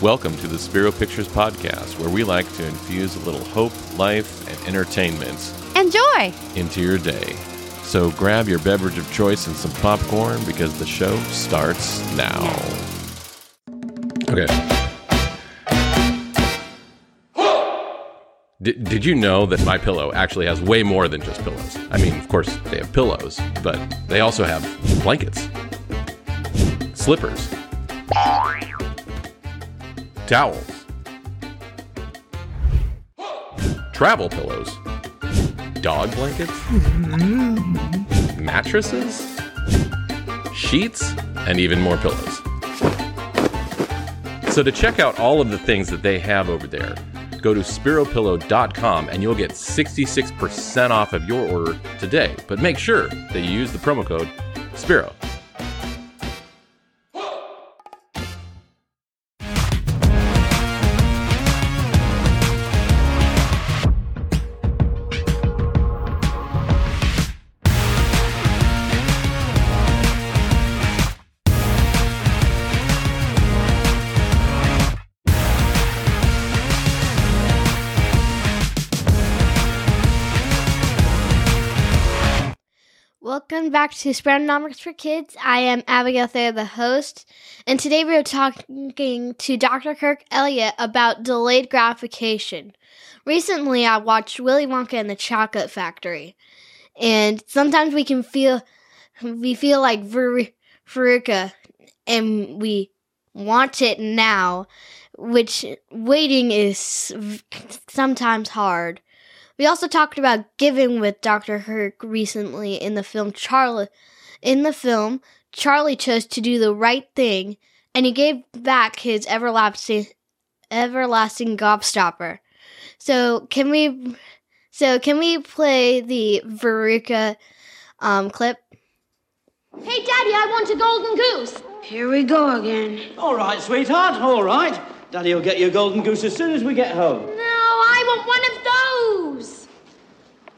Welcome to the Spero Pictures Podcast, where we like to infuse a little hope, life, and entertainment Enjoy! into your day. So grab your beverage of choice and some popcorn because the show starts now. Okay. Did, did you know that my pillow actually has way more than just pillows? I mean, of course, they have pillows, but they also have blankets, slippers, towels, travel pillows, dog blankets, mattresses, sheets, and even more pillows. So to check out all of the things that they have over there, go to spiropillow.com and you'll get 66% off of your order today. But make sure that you use the promo code Spero. Welcome back to Speronomics for Kids. I am Abigail Thayer, the host, and today we are talking to Dr. Kirk Elliott about delayed gratification. Recently, I watched Willy Wonka and the Chocolate Factory, and sometimes we can feel we feel like Ver- Veruca, and we want it now, which waiting is sometimes hard. We also talked about giving with Dr. Kirk recently in the film Charlie. In the film, Charlie chose to do the right thing, and he gave back his everlasting, everlasting gobstopper. So can we, so can we play the Veruca um, clip? Hey, Daddy, I want a golden goose. Here we go again. All right, sweetheart, all right. Daddy will get you a golden goose as soon as we get home. No, I want one of those.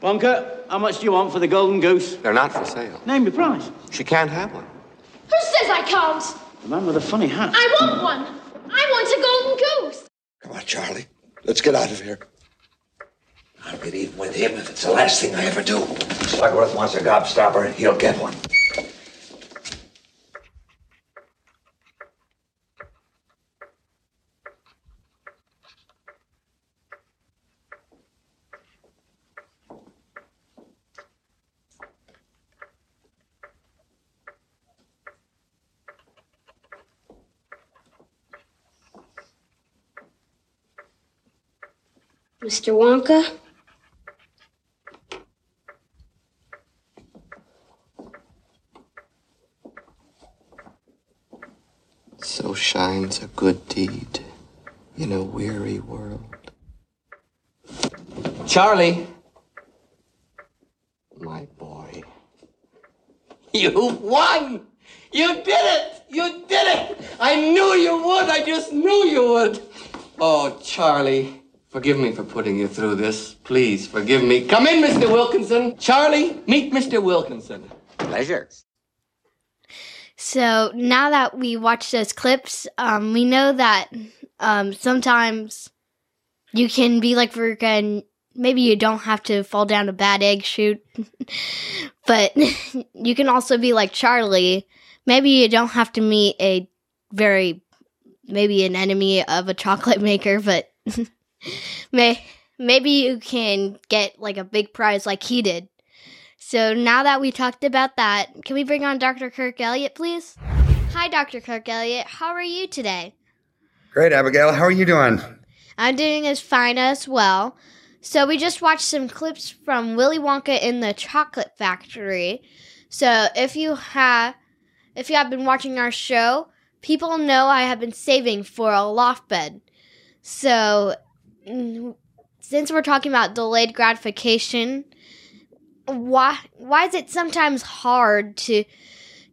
Wonka, how much do you want for the golden goose? They're not for sale. Name the price. She can't have one. Who says I can't? The man with the funny hat. I want one. I want a golden goose. Come on, Charlie. Let's get out of here. I'll get even with him if it's the last thing I ever do. Slugworth wants a gobstopper, he'll get one. Mr. Wonka? So shines a good deed in a weary world. Charlie! My boy. You won! You did it! You did it! I knew you would! I just knew you would! Oh, Charlie, forgive me for putting you through this. Please forgive me. Come in, Mr. Wilkinson. Charlie, meet Mr. Wilkinson. Pleasure. So now that we watched those clips, um, we know that um, sometimes you can be like Veruca and maybe you don't have to fall down a bad egg chute. but you can also be like Charlie. Maybe you don't have to meet a very, maybe an enemy of a chocolate maker, but may, maybe you can get like a big prize like he did. So now that we talked about that, can we bring on Dr. Kirk Elliott, please? Hi, Dr. Kirk Elliott. How are you today? Great, Abigail. How are you doing? I'm doing as fine as well. So we just watched some clips from Willy Wonka in the Chocolate Factory. So if you have if you have been watching our show, people know I have been saving for a loft bed. So since we're talking about delayed gratification, why why is it sometimes hard to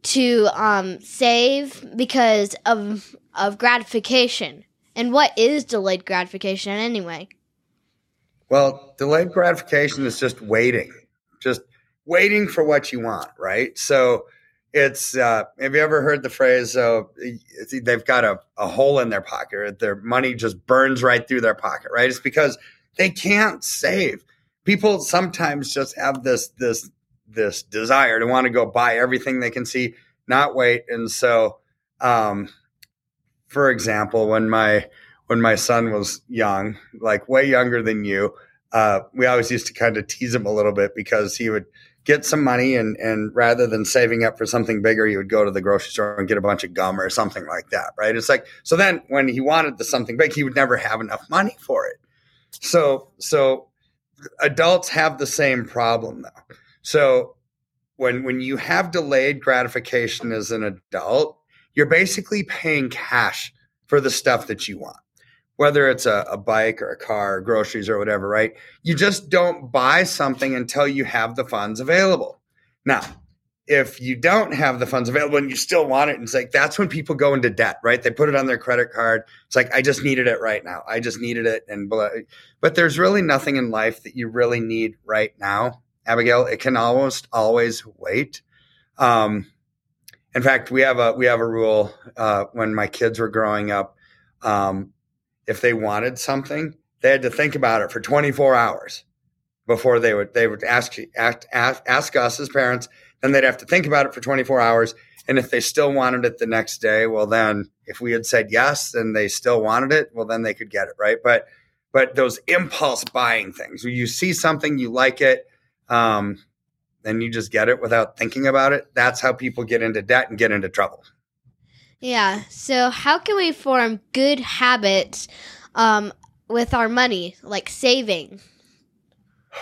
to um save because of of gratification? And what is delayed gratification anyway? Well, delayed gratification is just waiting, just waiting for what you want, right? So it's uh, have you ever heard the phrase uh, they've got a, a hole in their pocket their money just burns right through their pocket right? It's because they can't save. People sometimes just have this this this desire to want to go buy everything they can see not wait. And so um, for example when my when my son was young like way younger than you uh, we always used to kind of tease him a little bit because he would get some money and and rather than saving up for something bigger, you would go to the grocery store and get a bunch of gum or something like that, right? It's like so then when he wanted the something big, he would never have enough money for it. So so adults have the same problem though. So when when you have delayed gratification as an adult, you're basically paying cash for the stuff that you want whether it's a, a bike or a car or groceries or whatever, right? You just don't buy something until you have the funds available. Now, if you don't have the funds available and you still want it, it's like that's when people go into debt, right? They put it on their credit card. It's like I just needed it right now. I just needed it, and blah. but there's really nothing in life that you really need right now, Abigail. It can almost always wait. Um, in fact, we have a we have a rule uh, when my kids were growing up. Um, if they wanted something, they had to think about it for 24 hours before they would they would ask ask, ask us as parents. Then they'd have to think about it for 24 hours. And if they still wanted it the next day, well, then if we had said yes and they still wanted it, well, then they could get it right. But but those impulse buying things, where you see something you like it, um, then you just get it without thinking about it. That's how people get into debt and get into trouble. Yeah. So, how can we form good habits um, with our money, like saving?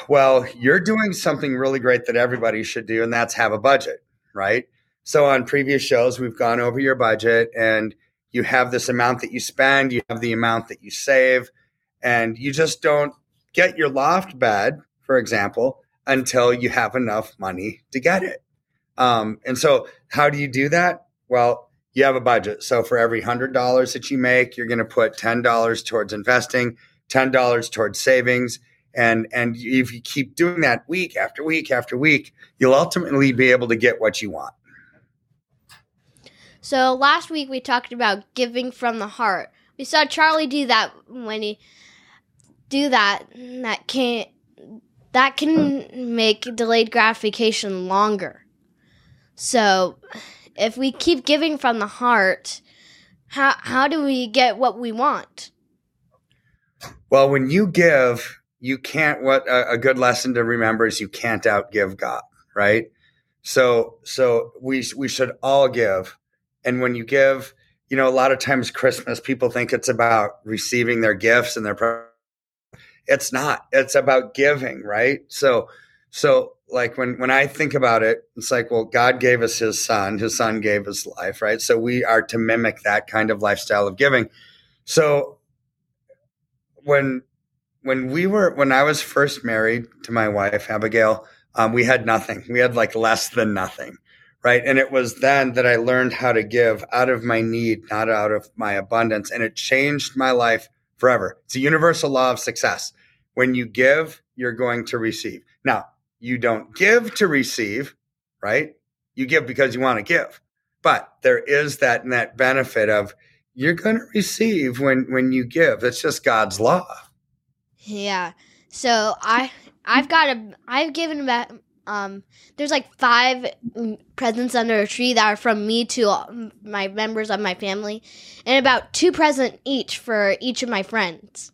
Well, you're doing something really great that everybody should do, and that's have a budget, right? So, on previous shows, we've gone over your budget, and you have this amount that you spend, you have the amount that you save, and you just don't get your loft bed, for example, until you have enough money to get it. Um, and so, how do you do that? Well, you have a budget. So for every hundred dollars that you make, you're going to put ten dollars towards investing, ten dollars towards savings, and and if you keep doing that week after week after week, you'll ultimately be able to get what you want. So last week we talked about giving from the heart. We saw Charlie do that when he do that. That can that can make delayed gratification longer. So if we keep giving from the heart, how how do we get what we want? Well, when you give, you can't. What a, a good lesson to remember is you can't outgive God, right? So so we we should all give, and when you give, you know, a lot of times Christmas people think it's about receiving their gifts and their. It's not. It's about giving, right? So so like when when I think about it, it's like, well, God gave us his son, his son gave us life, right? So we are to mimic that kind of lifestyle of giving. So when when we were when I was first married to my wife, Abigail, um, we had nothing. We had like less than nothing. Right. And it was then that I learned how to give out of my need, not out of my abundance. And it changed my life forever. It's a universal law of success. When you give, you're going to receive. Now, you don't give to receive, right? You give because you want to give. But there is that net benefit of you're going to receive when when you give. That's just God's law. Yeah. So I I've got a I've given about um there's like five presents under a tree that are from me to my members of my family and about two present each for each of my friends.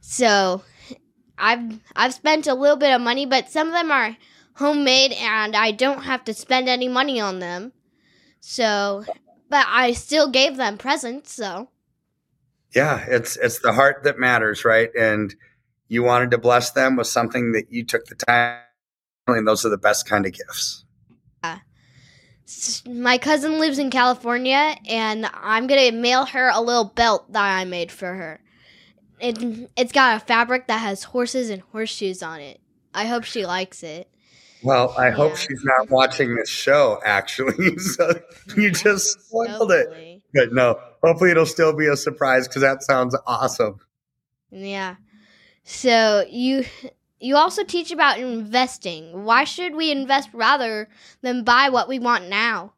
So I've I've spent a little bit of money, but some of them are homemade and I don't have to spend any money on them. So, but I still gave them presents, so Yeah, it's it's the heart that matters, right? And you wanted to bless them with something that you took the time and those are the best kind of gifts. Yeah. My cousin lives in California and I'm going to mail her a little belt that I made for her it it's got a fabric that has horses and horseshoes on it. I hope she likes it. Well, I yeah. hope she's not watching this show. Actually, so you just spoiled it. But no, hopefully it'll still be a surprise because that sounds awesome. Yeah. So you you also teach about investing. Why should we invest rather than buy what we want now?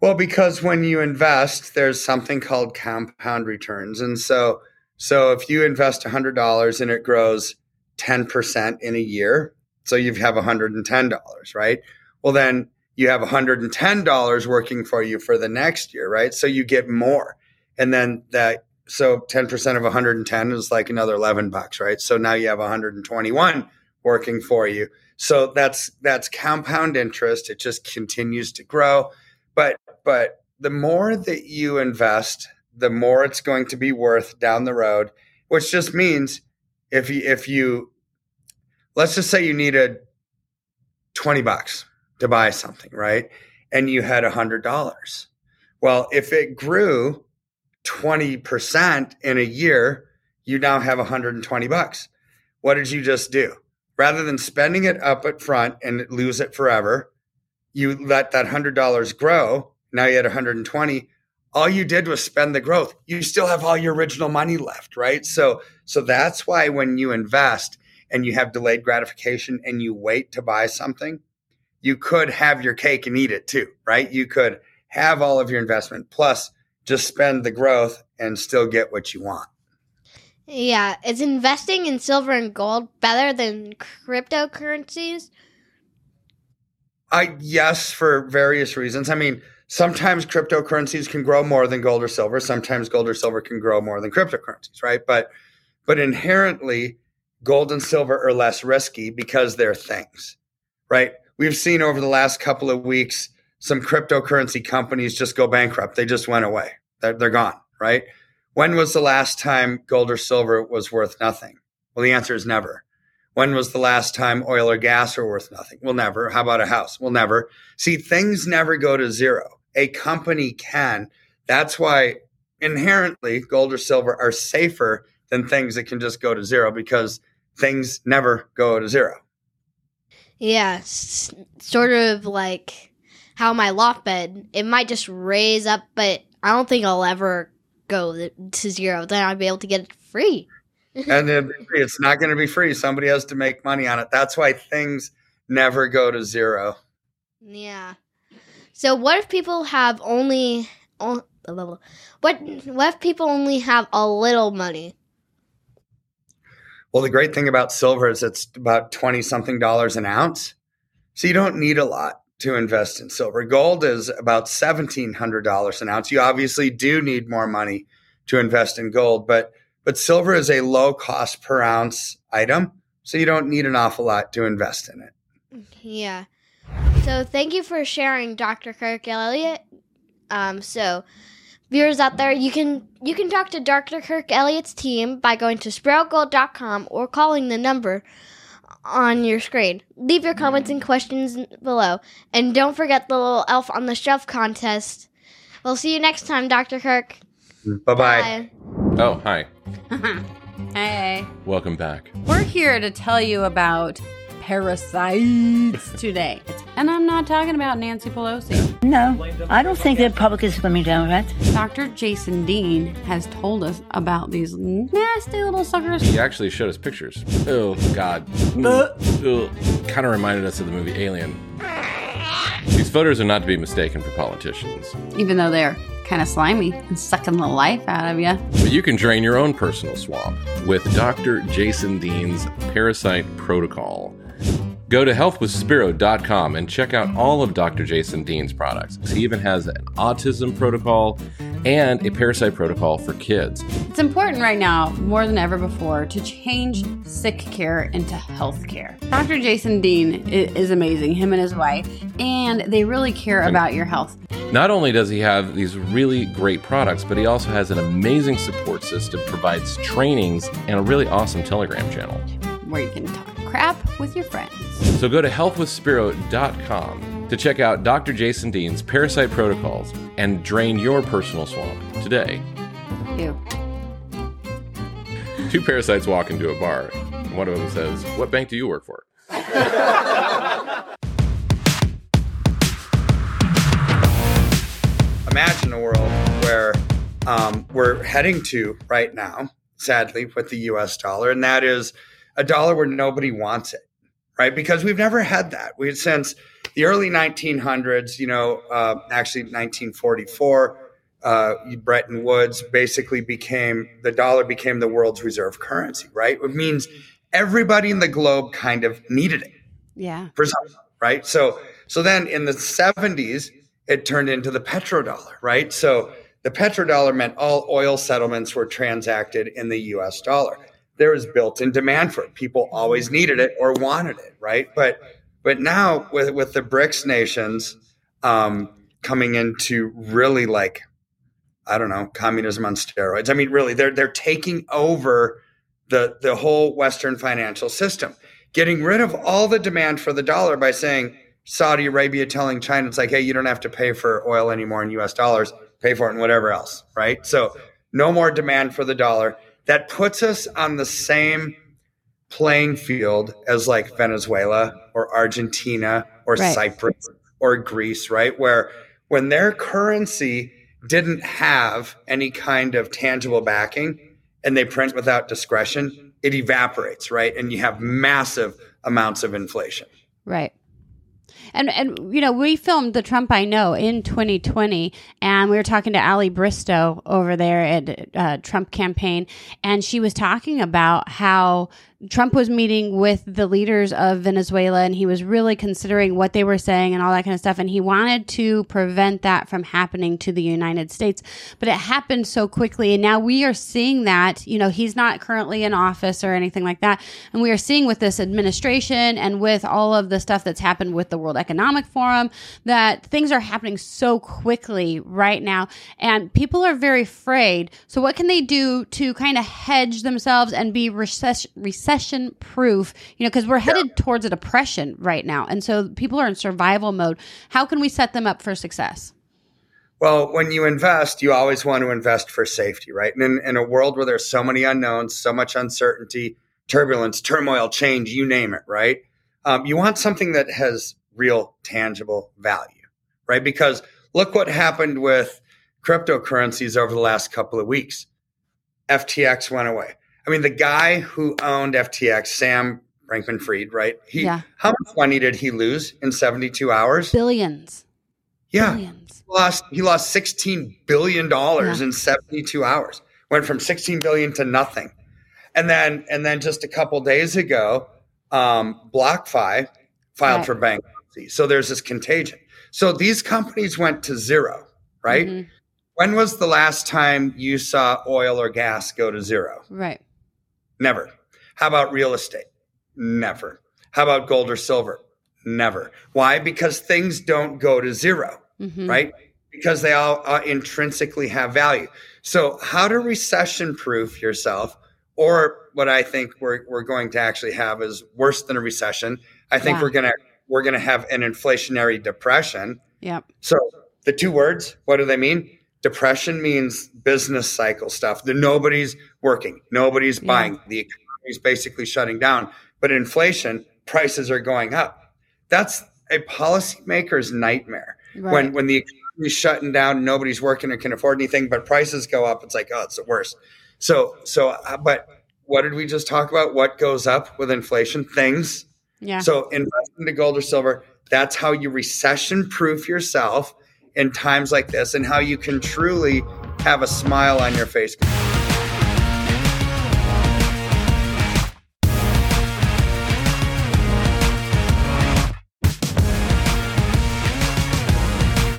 Well, because when you invest, there's something called compound returns. And so so if you invest $100 and it grows 10% in a year, so you have $110, right? Well, then you have $110 working for you for the next year, right? So you get more. And then that so 10% of 110 is like another 11 bucks, right? So now you have 121 working for you. So that's that's compound interest. It just continues to grow. But but the more that you invest, the more it's going to be worth down the road, which just means if you if you let's just say you needed 20 bucks to buy something, right? And you had a hundred dollars. Well, if it grew 20% in a year, you now have 120 bucks. What did you just do? Rather than spending it up at front and lose it forever, you let that $100 grow. Now you had 120. All you did was spend the growth. You still have all your original money left, right? So so that's why when you invest and you have delayed gratification and you wait to buy something, you could have your cake and eat it too, right? You could have all of your investment plus just spend the growth and still get what you want. Yeah, is investing in silver and gold better than cryptocurrencies? I yes, for various reasons. I mean, sometimes cryptocurrencies can grow more than gold or silver. Sometimes gold or silver can grow more than cryptocurrencies, right? But but inherently, gold and silver are less risky because they're things, right? We've seen over the last couple of weeks some cryptocurrency companies just go bankrupt. They just went away. They're, they're gone, right? When was the last time gold or silver was worth nothing? Well, the answer is never. When was the last time oil or gas were worth nothing? Well, never. How about a house? Well, never. See, things never go to zero. A company can. That's why inherently gold or silver are safer than things that can just go to zero because things never go to zero. Yeah, s- sort of like how my loft bed, it might just raise up, but I don't think I'll ever go to zero. Then I'll be able to get it free. And then it's not going to be free. Somebody has to make money on it. That's why things never go to zero. Yeah. So what if people have only what what if people only have a little money? Well, the great thing about silver is it's about 20 something dollars an ounce. So you don't need a lot to invest in silver. Gold is about $1,700 an ounce. You obviously do need more money to invest in gold, but but silver is a low cost per ounce item, so you don't need an awful lot to invest in it. Yeah. So thank you for sharing, Dr. Kirk Elliott. Um, so viewers out there, you can you can talk to Dr. Kirk Elliott's team by going to sperogold.com or calling the number on your screen. Leave your comments and questions below. And don't forget the little elf on the shelf contest. We'll see you next time, Dr. Kirk. Bye-bye. Bye. Oh, hi. hey. Welcome back. We're here to tell you about parasites today. And I'm not talking about Nancy Pelosi. No, I don't think the Republicans are going to be Democrats. Dr. Jason Dean has told us about these nasty little suckers. He actually showed us pictures. Oh, God. Uh. Kind of reminded us of the movie Alien. These voters are not to be mistaken for politicians. Even though they're kind of slimy and sucking the life out of you. But you can drain your own personal swamp with Dr. Jason Dean's Parasite Protocol. Go to healthwithspero.com and check out all of Dr. Jason Dean's products. He even has an autism protocol and a parasite protocol for kids. It's important right now, more than ever before, to change sick care into health care. Dr. Jason Dean is amazing, him and his wife, and they really care about your health. Not only does he have these really great products, but he also has an amazing support system, provides trainings, and a really awesome Telegram channel. Where you can talk crap with your friends. So go to healthwithspero.com to check out Dr. Jason Dean's parasite protocols and drain your personal swamp today. Ew. Two parasites walk into a bar. One of them says, What bank do you work for? Imagine a world where um, we're heading to right now, sadly, with the US dollar, and that is a dollar where nobody wants it, right? Because we've never had that. We since the early 1900s, you know, uh, actually 1944, uh, Bretton Woods basically became the dollar became the world's reserve currency, right? It means everybody in the globe kind of needed it. Yeah. For some, right? So so then in the 70s, it turned into the petrodollar, right? So the petrodollar meant all oil settlements were transacted in the US dollar. There was built-in demand for it. People always needed it or wanted it, right? But but now with with the BRICS nations um, coming into really like I don't know, communism on steroids. I mean, really, they're they're taking over the the whole Western financial system, getting rid of all the demand for the dollar by saying Saudi Arabia telling China, it's like, hey, you don't have to pay for oil anymore in US dollars, pay for it in whatever else, right? So no more demand for the dollar. That puts us on the same playing field as like Venezuela or Argentina or Right. Cyprus or Greece, right? Where when their currency didn't have any kind of tangible backing and they print without discretion, it evaporates, right? And you have massive amounts of inflation. Right. And and you know, we filmed the Trump I Know in 2020, and we were talking to Ali Bristow over there at uh, Trump campaign, and she was talking about how Trump was meeting with the leaders of Venezuela, and he was really considering what they were saying and all that kind of stuff, and he wanted to prevent that from happening to the United States, but it happened so quickly, and now we are seeing that. You know, he's not currently in office or anything like that, and we are seeing with this administration and with all of the stuff that's happened with the World Economic Forum that things are happening so quickly right now, and people are very afraid. So, what can they do to kind of hedge themselves and be recession recession proof? You know, because we're headed towards a depression right now, and so people are in survival mode. How can we set them up for success? Well, when you invest, you always want to invest for safety, right? And in, in a world where there's so many unknowns, so much uncertainty, turbulence, turmoil, change, you name it, right? Um, you want something that has real tangible value, right? Because look what happened with cryptocurrencies over the last couple of weeks. FTX went away. I mean, the guy who owned FTX, Sam Bankman-Fried, right? He, Yeah. How much money did he lose in 72 hours? Billions. Yeah. Billions. Lost he lost 16 billion dollars Yeah. in 72 hours. Went from 16 billion to nothing. And then and then just a couple days ago, um, BlockFi filed Right. for bankruptcy. So there's this contagion. So these companies went to zero, right? Mhm. When was the last time you saw oil or gas go to zero? Right. Never. How about real estate? Never. How about gold or silver? Never. Why? Because things don't go to 0 Mhm. right? Because they all uh, intrinsically have value. So, how to recession proof yourself, or what I think we're, we're going to actually have is worse than a recession. I think Yeah. we're gonna we're gonna have an inflationary depression. Yep. So the two words, what do they mean? Depression means business cycle stuff. The nobody's working, nobody's Yeah. buying, the economy's basically shutting down. But inflation, prices are going up. That's a policymaker's nightmare. Right. When when the economy's shutting down, nobody's working or can afford anything, but prices go up. It's like, oh, it's the worst. So so, uh, but what did we just talk about? What goes up with inflation? Things. yeah. So invest into gold or silver. That's how you recession proof yourself in times like this and how you can truly have a smile on your face.